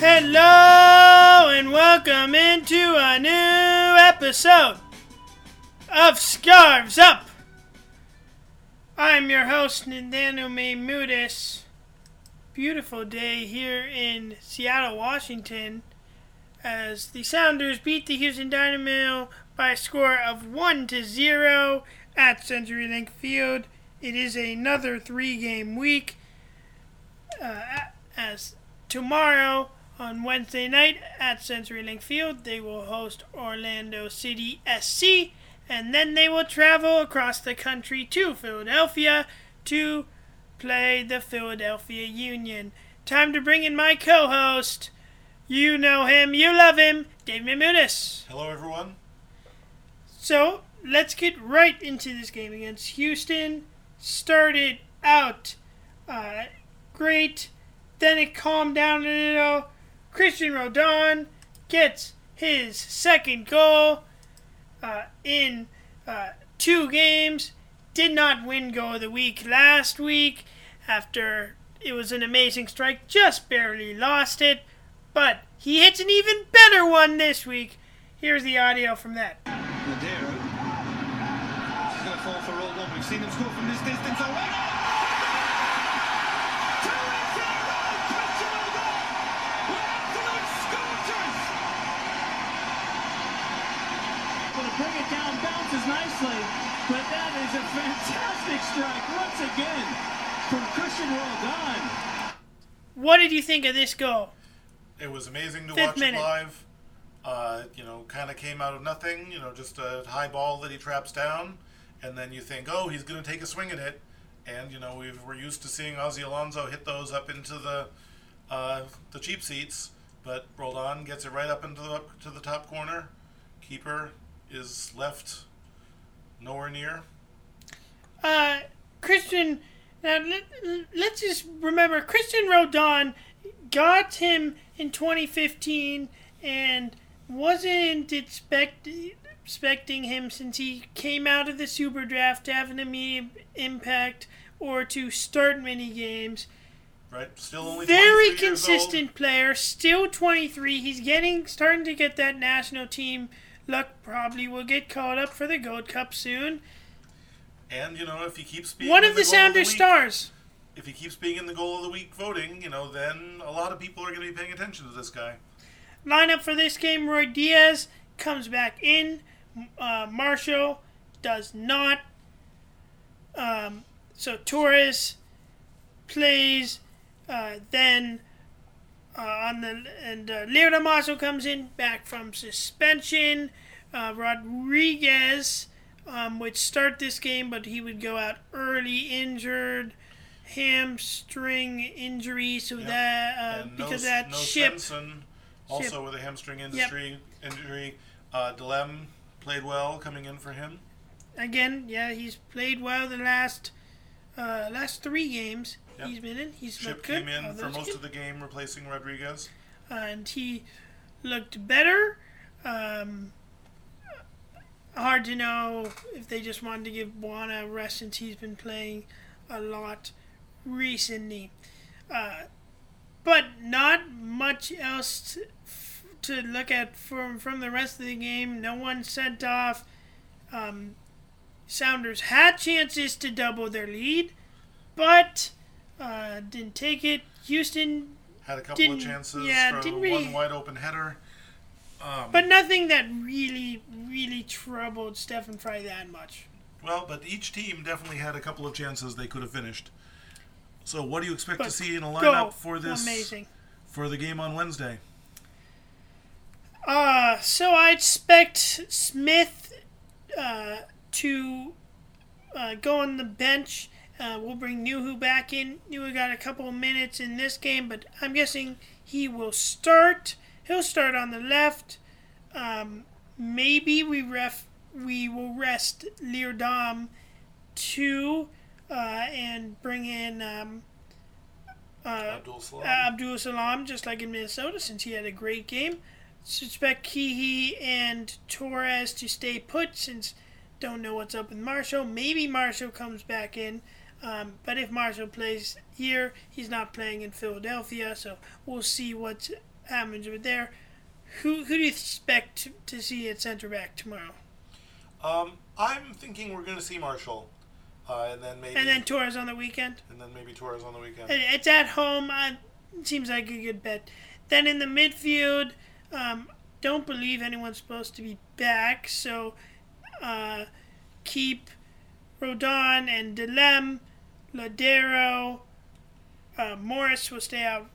Hello and welcome into a new episode of Scarves Up. I'm your host, May Mudis. Beautiful day here in Seattle, Washington, as the Sounders beat the Houston Dynamo by a score of 1 to 0 at CenturyLink Field. It is another three game week. Uh, as tomorrow on Wednesday night at CenturyLink Field, they will host Orlando City SC, and then they will travel across the country to Philadelphia to play the Philadelphia Union. Time to bring in my co-host. You know him, you love him, Dave Mamunis. Hello, everyone. So let's get right into this game against Houston. Started out uh, great, then it calmed down a little. Christian Roldan gets his second goal uh, in uh, two games. Did not win goal of the week last week after it was an amazing strike, just barely lost it. But he hits an even better one this week. Here's the audio from that. She's going to fall for one. We've seen him score nicely, but that is a fantastic strike once again from Christian Roldan. What did you think of this goal? It was amazing to Fifth watch minute. it live. Uh, you know, kind of came out of nothing. You know, just a high ball that he traps down, and then you think, oh, he's going to take a swing at it. And you know, we've, we're used to seeing Ozzy Alonso hit those up into the uh, the cheap seats, but Roldan gets it right up into the up to the top corner. Keeper is left nowhere near. Uh, Christian, now let, let's just remember Christian Roldan got him in 2015 and wasn't expect, expecting him since he came out of the Super Draft to have an immediate impact or to start many games. Right, still only Very 23 years old. consistent player, still 23. He's getting starting to get that national team look. Probably will get called up for the Gold Cup soon. And you know, if he keeps being One of the goal Sounders stars. if he keeps being in the goal of the week voting, you know, then a lot of people are going to be paying attention to this guy. Lineup for this game: Ruidiaz comes back in. Uh, Marshall does not. Um, so Torres plays. Uh, then uh, on the and uh, Leo Damaso comes in back from suspension. Uh, Rodriguez um, would start this game, but he would go out early injured, hamstring injury. So Yep. that uh, no, because that no Shipp also Shipp. with a hamstring industry injury. Uh, Delem played well coming in for him. again, yeah, he's played well the last uh, last three games Yep. he's been in. He's looked good. came in Oh, for most good. of the game, replacing Rodriguez. Uh, and he looked better. Um, hard to know if they just wanted to give Bwana a rest since he's been playing a lot recently. Uh, but not much else to, f- to look at from from the rest of the game. No one sent off. Um, Sounders had chances to double their lead, but uh, didn't take it. Houston Had a couple Didn't- of chances yeah, for didn't one really- wide open header. Um, But nothing that really, really troubled Stefan Frei that much. well, but each team definitely had a couple of chances they could have finished. So, what do you expect to see in a lineup for this Amazing. for the game on Wednesday? Uh, so I expect Smith uh, to uh, go on the bench. Uh, we'll bring Nouhou back in. Nouhou got a couple of minutes in this game, but I'm guessing he will start. He'll start on the left. Um, maybe we ref we will rest Leerdam two uh, and bring in um, uh, Abdul Salaam. uh, Abdul Salaam, just like in Minnesota, since he had a great game. Suspect Kihi and Torres to stay put since don't know what's up with Marshall. Maybe Marshall comes back in. Um, but if Marshall plays here, he's not playing in Philadelphia, so we'll see what happens with there. Who who do you expect to, to see at center back tomorrow? Um, I'm thinking we're going to see Marshall, uh, and then maybe And then Torres on the weekend. and then maybe Torres on the weekend. It's at home. Uh, seems like a good bet. Then in the midfield, um, don't believe anyone's supposed to be back, so uh, keep Roldan and Delem, Lodeiro. Uh, Morris will stay out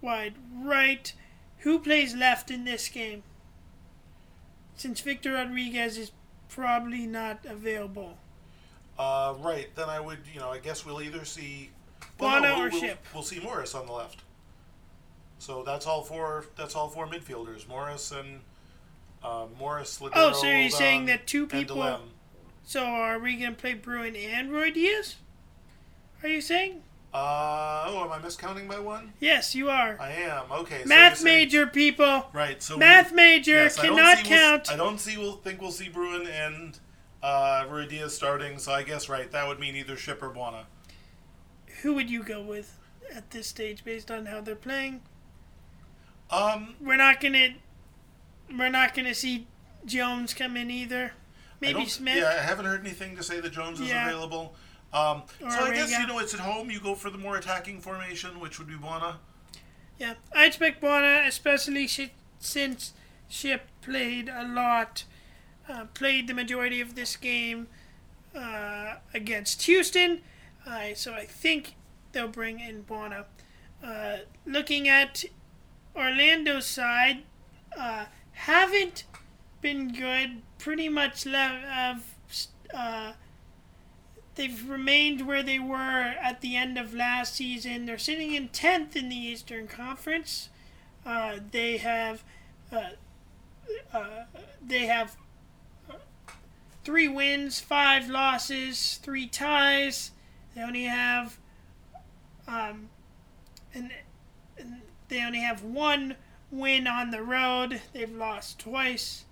wide right. Who plays left in this game? Since Victor Rodriguez is probably not available. Uh, right. Then I would, you know, I guess we'll either see Bono we'll, or we'll, Shipp? We'll see Morris on the left. So that's all four. That's all four midfielders: Morris and uh, Morris. Oh, so you're saying that two people-. So are we going to play Bruin and Ruidiaz? Are you saying? Uh, oh, am I miscounting by one? Yes, you are. I am. Okay. so Math saying- major, people. Right. So we- Math major yes, I cannot we'll- count. I don't see. We'll think we'll see Bruin and uh, Ruidiaz starting. So I guess right. That would mean either Shipp or Bwana. Who would you go with at this stage based on how they're playing? Um, We're not going to we're not going to see Jones come in either. Maybe Smith. Yeah, I haven't heard anything to say that Jones is Yeah. available. Um, so I guess you know it's at home. You go for the more attacking formation, which would be Bwana. Yeah, I expect Bwana, especially shi since Shipp played a lot, uh, played the majority of this game uh, against Houston. Uh, so I think they'll bring in Bwana. Uh, looking at Orlando's side, uh, haven't been good. Pretty much have. Uh, they've remained where they were at the end of last season. They're sitting in 10th in the Eastern Conference. Uh, they have uh, uh, they have uh, three wins, five losses, three ties. They only have um, and, and they only have one win on the road. They've lost twice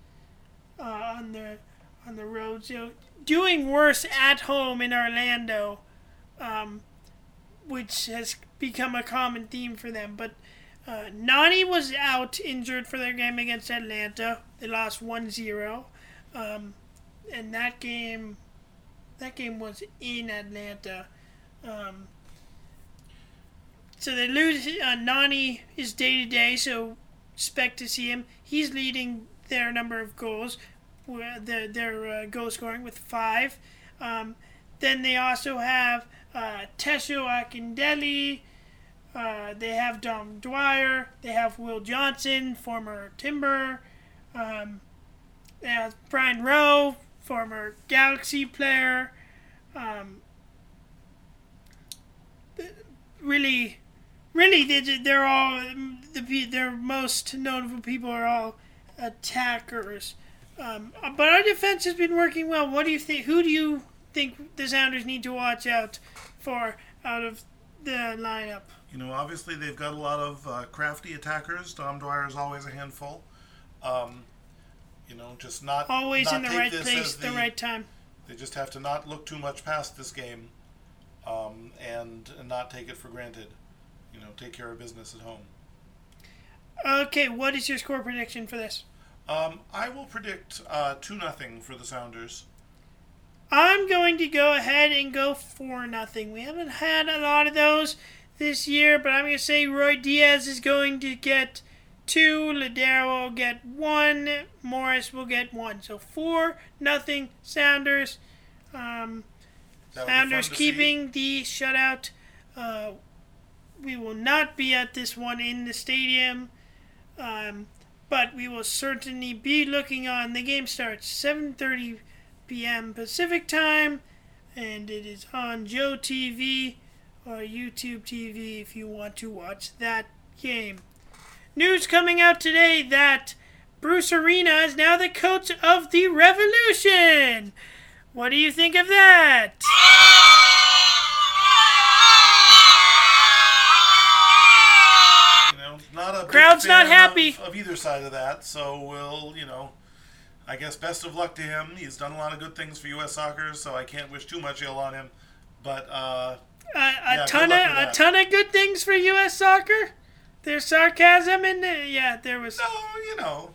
uh, on the on the road. So doing worse at home in Orlando, um, which has become a common theme for them. But uh, Nani was out injured for their game against Atlanta. They lost 1-0. Um, and that game that game was in Atlanta. Um, so they lose. Uh, Nani is day to day, so expect to see him. He's leading their number of goals, their their uh, goal scoring with five. Um, then they also have uh, Tesho Akindele. Uh, they have Dom Dwyer. They have Will Johnson, former Timber. Um, they have Brian Rowe, former Galaxy player. Um, really, really, they- they're all the their most notable people are all attackers. Um, but our defense has been working well. What do you think? Who do you think the Sounders need to watch out for out of the lineup? You know, obviously they've got a lot of uh, crafty attackers. Dom Dwyer is always a handful. Um, you know, just not Always not in the right place, as the right time. They just have to not look too much past this game, um, and, and not take it for granted. You know, take care of business at home. Okay, what is your score prediction for this? Um, I will predict uh, two nothing for the Sounders. I'm going to go ahead and go for nothing. We haven't had a lot of those this year, but I'm going to say Ruidiaz is going to get two, Lodeiro will get one, Morris will get one. So four nothing Sounders. Um, That would be fun Sounders keeping the shutout. Uh, we will not be at this one in the stadium, um, but we will certainly be looking on. The game starts 7:30 p.m. Pacific time, and it is on Joe TV or YouTube TV if you want to watch that game. News coming out today that Bruce Arena is now the coach of the Revolution. What do you think of that? You know, not a big Crowd's not happy. of, of either side of that. So we'll, you know, I guess best of luck to him. He's done a lot of good things for U.S. soccer, so I can't wish too much ill on him. But uh, a, a Yeah, ton of a ton of good things for U.S. soccer. There's sarcasm in there. Yeah, there was. no, you know,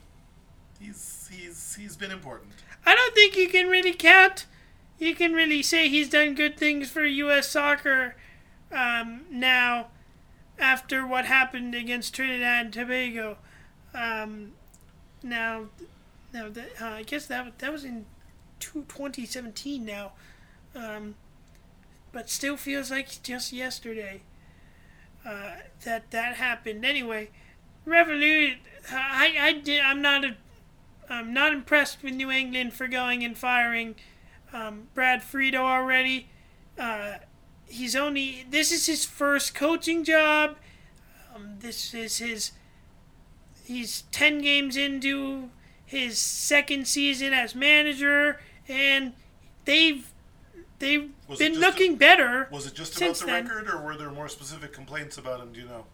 he's he's he's been important. I don't think you can really count. You can really say he's done good things for U.S. soccer um, now after what happened against Trinidad and Tobago. Um, now, now that, uh, I guess that that was in two, 2017 now, um, but still feels like just yesterday uh, that that happened. Anyway, Revolut. I I did. I'm not a I'm not impressed with New England for going and firing um, Brad Friedel already. Uh, he's only this is his first coaching job. Um, this is his. He's ten games into his second season as manager, and they've they've Was been just a- looking better. Was it just about the then- record, or were there more specific complaints about him? Do you know?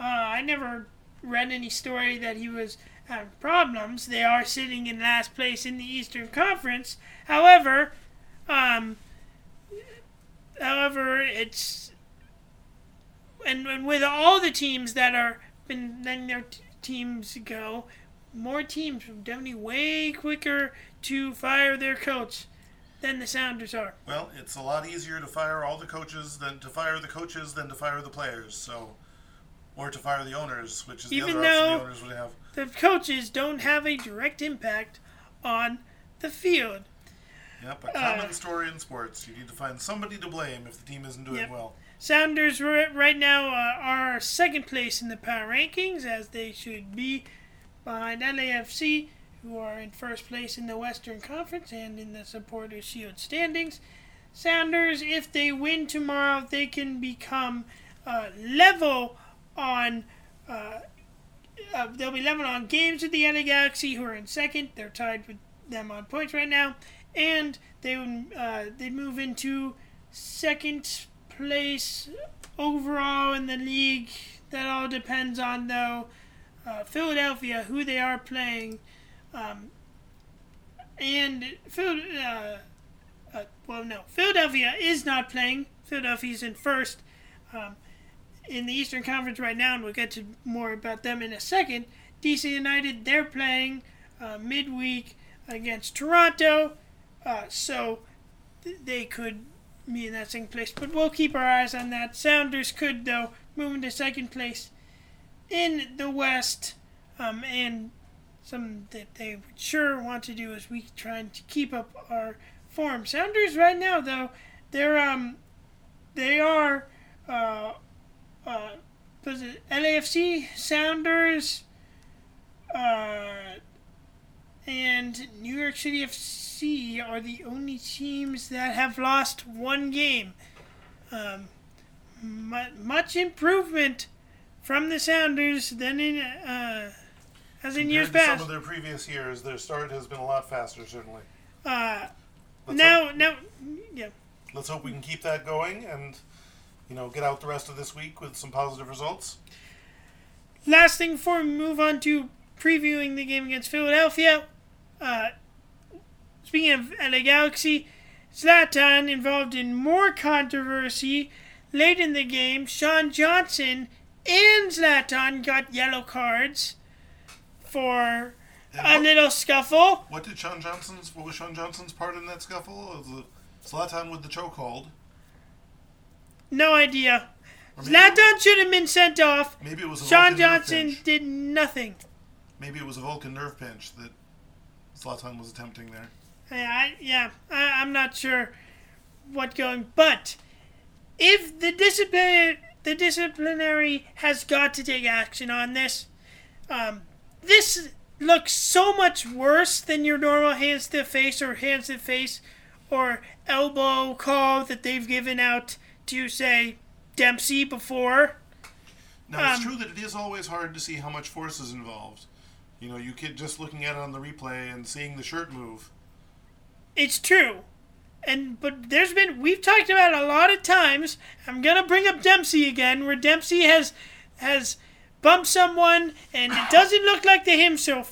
Uh, I never read any story that he was having problems. They are sitting in last place in the Eastern Conference. However, um, however, it's and, and with all the teams that are been letting their t- teams go, more teams are definitely way quicker to fire their coach than the Sounders are. Well, it's a lot easier to fire all the coaches than to fire the coaches than to fire the players. So, or to fire the owners, which is Even the other option though- the owners would have. The coaches don't have a direct impact on the field. Yep, a Uh, common story in sports. You need to find somebody to blame if the team isn't doing Yep. well. Sounders right now uh, are second place in the power rankings, as they should be, behind LAFC, who are in first place in the Western Conference and in the Supporters Shield standings. Sounders, if they win tomorrow, they can become uh, level on. Uh, uh, they'll be level on games with the LA Galaxy, who are in second. They're tied with them on points right now, and they would uh, they move into second place overall in the league. That all depends on though uh, Philadelphia, who they are playing, um, and Phil. Uh, uh, well, no, Philadelphia is not playing. Philadelphia's in first um, in the Eastern Conference right now, and we'll get to more about them in a second. DC United, they're playing uh, midweek against Toronto, uh, so th- they could be in that second place. But we'll keep our eyes on that. Sounders could, though, move into second place in the West, um, and something that they would sure want to do is we trying to keep up our form. Sounders right now, though, they're um, they are uh, uh, LAFC, Sounders, and New York City FC are the only teams that have lost one game. Um, mu- much improvement from the Sounders than in uh, as in years Compared to past. some of their previous years, their start has been a lot faster, certainly. Uh, Let's now, hope, now, yeah. let's hope we can keep that going and, you know, get out the rest of this week with some positive results. Last thing before we move on to previewing the game against Philadelphia. Uh, speaking of LA Galaxy, Zlatan involved in more controversy late in the game. Sean Johnson and Zlatan got yellow cards for And a what, little scuffle. what did Sean Johnson's? What was Sean Johnson's part in that scuffle? Was Zlatan with the chokehold? No idea. Maybe, Zlatan should have been sent off. maybe it was a Sean Johnson did nothing. Maybe it was a Vulcan nerve pinch that Zlatan was attempting there. Yeah, I, yeah, I, I'm not sure what going, but if the discipline, the disciplinary has got to take action on this. Um, this looks so much worse than your normal hands to face or hands to face or elbow call that they've given out to say Dempsey before. Now it's Um, true that it is always hard to see how much force is involved. You know, you could just looking at it on the replay and seeing the shirt move. It's true. And but there's been we've talked about a lot of times. I'm gonna bring up Dempsey again, where Dempsey has has bumped someone, and it doesn't look like to him so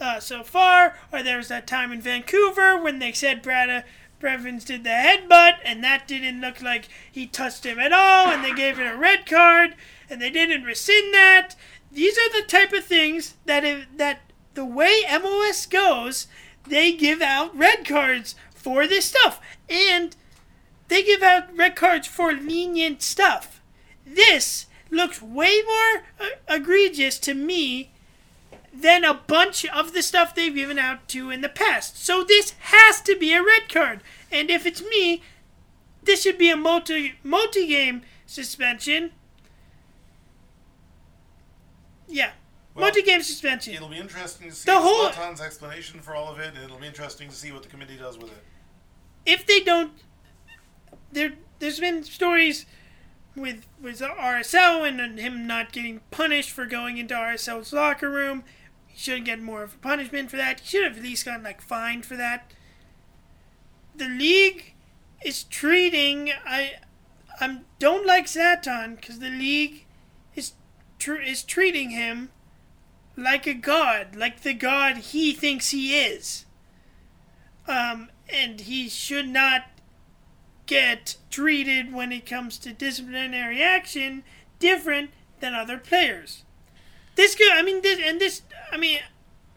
uh, so far. Or there was that time in Vancouver when they said Brad Evans did the headbutt, and that didn't look like he touched him at all, and they gave it a red card, and they didn't rescind that. These are the type of things that if, that the way MLS goes, they give out red cards for this stuff, and they give out red cards for lenient stuff. This looks way more uh, egregious to me than a bunch of the stuff they've given out to in the past. So this has to be a red card. And if it's me, this should be a multi multi game suspension. Yeah. Well, multi game suspension. It'll be interesting to see The whole- Zlatan's explanation for all of it, and it'll be interesting to see what the committee does with it. if they don't there there's been stories with with RSL and, and him not getting punished for going into RSL's locker room. He shouldn't get more of a punishment for that. He should have at least gotten like fined for that. The league is treating I I don't like Zlatan because the league is tr- is treating him like a god, like the god he thinks he is. Um, and he should not get treated when it comes to disciplinary action different than other players. This good, I mean, this and this, I mean,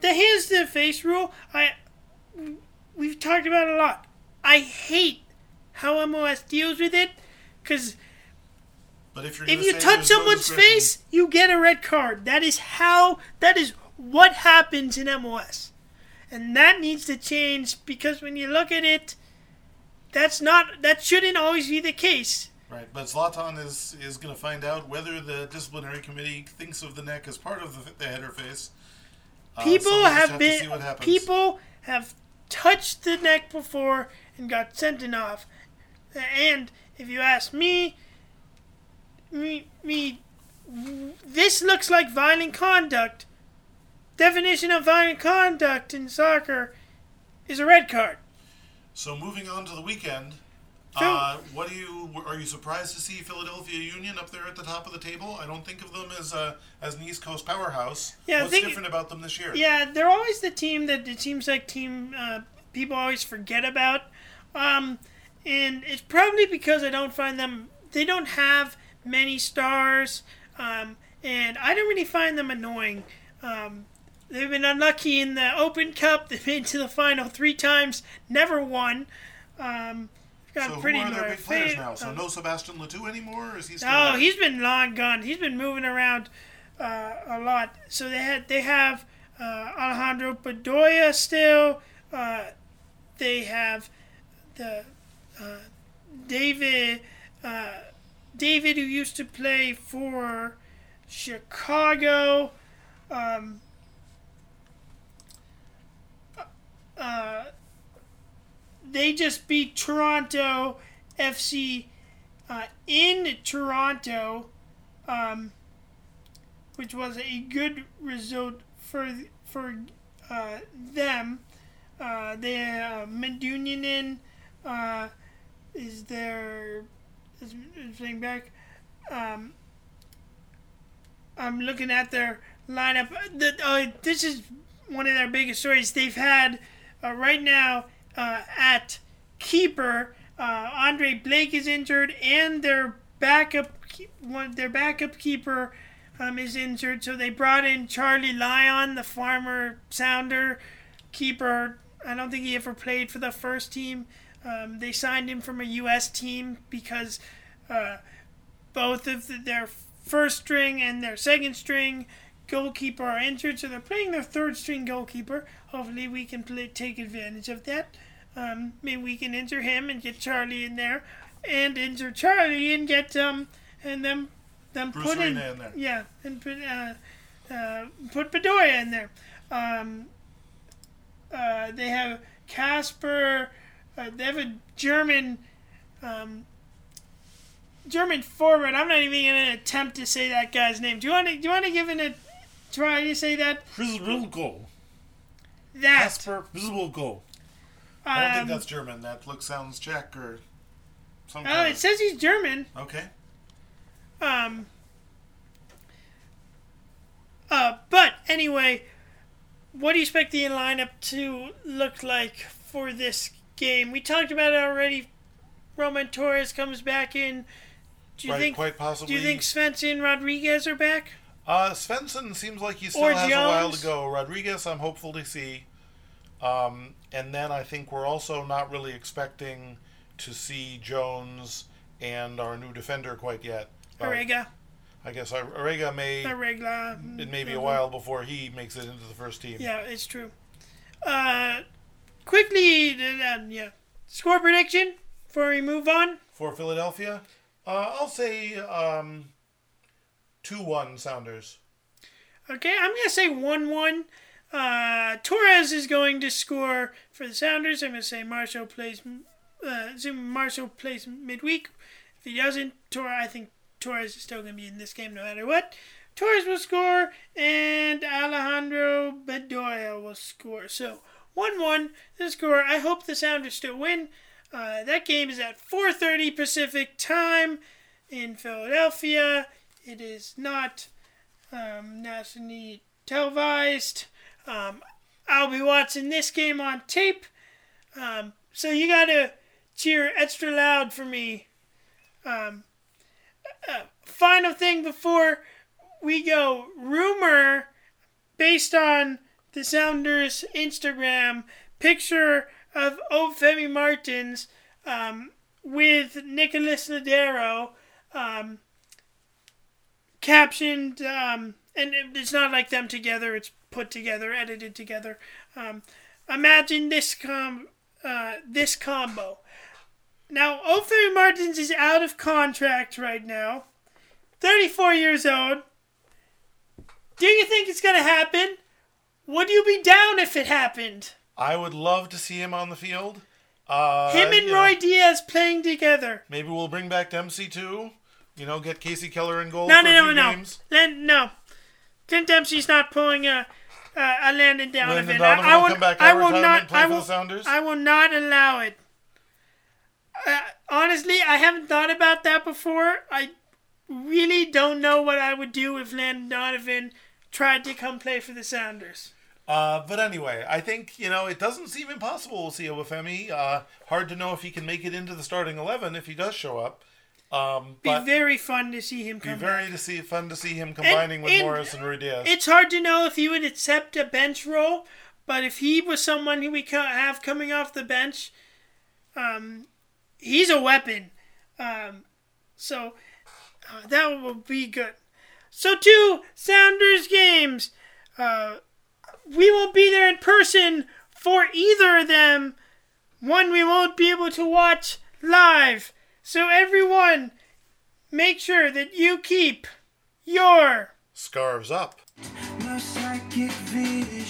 the hands to the face rule. I we've talked about a lot. I hate how MLS deals with it because But if you're if you touch no someone's face, you get a red card. That is how. That is what happens in MLS, and that needs to change because when you look at it, that's not. That shouldn't always be the case. Right, but Zlatan is is going to find out whether the disciplinary committee thinks of the neck as part of the, the header face. Uh, People so have to been. People have touched the neck before and got sent off. And if you ask me, me, me, this looks like violent conduct. Definition of violent conduct in soccer is a red card. So moving on to the weekend, Phil- uh, what do you are you surprised to see Philadelphia Union up there at the top of the table? I don't think of them as a as an East Coast powerhouse. Yeah, What's different about them this year? Yeah, they're always the team that it seems like team uh, people always forget about, um, and it's probably because I don't find them. They don't have many stars, um, and I don't really find them annoying. Um, they've been unlucky in the Open Cup. They've been to the final three times, never won. Um, got So who pretty are their big players fa- now? So um, no Sebastien Le Toux anymore? Or is he still Oh, he's been long gone. He's been moving around uh, a lot. So they had they have uh, Alejandro Bedoya still. Uh, they have the uh, David uh, David who used to play for Chicago. Um, uh, they just beat Toronto FC uh, in Toronto, um, which was a good result for for uh, them. Uh, they uh, uh, is their is, is playing back. Um, I'm looking at their lineup. The, uh, this is one of their biggest stories. They've had uh, right now uh, at keeper. Uh, Andre Blake is injured, and their backup one their backup keeper um, is injured. So they brought in Charlie Lyon, the farmer sounder keeper. I don't think he ever played for the first team. Um, they signed him from a U.S. team because uh, both of the, their first string and their second string goalkeeper are injured, so they're playing their third string goalkeeper. Hopefully, we can play, take advantage of that. Um, maybe we can injure him and get Charlie in there, and injure Charlie and get um and then then Bruce put in, in there. yeah and put uh, uh, put Bedoya in there. Um, uh, they have Casper. Uh, they have a German. Um, German forward. I'm not even going to attempt to say that guy's name. Do you want to? Do you want to give it a try to say that? Przybylko. That. Kacper Przybylko. I don't think Um, that's German. That looks sounds Czech or some Oh, it says he's German. Okay. Um. Uh, but anyway, what do you expect the lineup to look like for this game. We talked about it already. Roman Torres comes back in. Do you right, think? quite possibly. Do you think Svensson and Rodriguez are back? Uh, Svensson seems like he still Or has a while to go. Rodriguez, I'm hopeful to see. Um, and then I think we're also not really expecting to see Jones and our new defender quite yet. Uh, Arreaga, I guess Arreaga may. Arreaga. It may be a while before he makes it into the first team. Yeah, it's true. Uh, quickly, uh, yeah. Score prediction before we move on. For Philadelphia, uh, I'll say um, 2 1 Sounders. Okay, I'm gonna say one-one. Uh, Torres is going to score for the Sounders. I'm gonna say Marshall plays. Uh, assume Marshall plays midweek. If he doesn't, Torres, I think Torres is still gonna be in this game no matter what. Torres will score, and Alejandro Bedoya will score. So one-one the score. I hope the Sounders still win. Uh, that game is at 4:30 Pacific time in Philadelphia. It is not um, nationally televised. Um, I'll be watching this game on tape. Um, so you gotta cheer extra loud for me. Um, uh, final thing before we go rumor based on the Sounders Instagram picture of Femi Martins um, with Nicholas Lodeiro. Um, captioned, um, and it's not like them together. It's put together, edited together. Um, imagine this com, uh, this combo. Now, Ophi Martins is out of contract right now. Thirty-four years old. Do you think it's gonna happen? Would you be down if it happened? I would love to see him on the field. Uh, Him and you know, Roy Diaz playing together. Maybe we'll bring back Dempsey too. You know, get Kasey Keller in goal No, for no, a no, few no. games. Then no. Clint Dempsey's not pulling a a, a Landon Donovan. Landon I- Donovan I, will will, come back I will not. play I will. Sounders? I will not allow it. Uh, honestly, I haven't thought about that before. I really don't know what I would do if Landon Donovan tried to come play for the Sounders. Uh, but anyway, I think you know it doesn't seem impossible. We'll see Obafemi. Uh, hard to know if he can make it into the starting eleven if he does show up. Um, Be but very fun to see him be very back. to see fun to see him combining with and Morris and Ruidiaz. It's hard to know if he would accept a bench role, but if he was someone who we have coming off the bench, um, he's a weapon. Um, so uh, that will be good. So two Sounders games. Uh, we won't be there in person for either of them. One we won't be able to watch live. So everyone, make sure that you keep your Scarves up. No psychic video.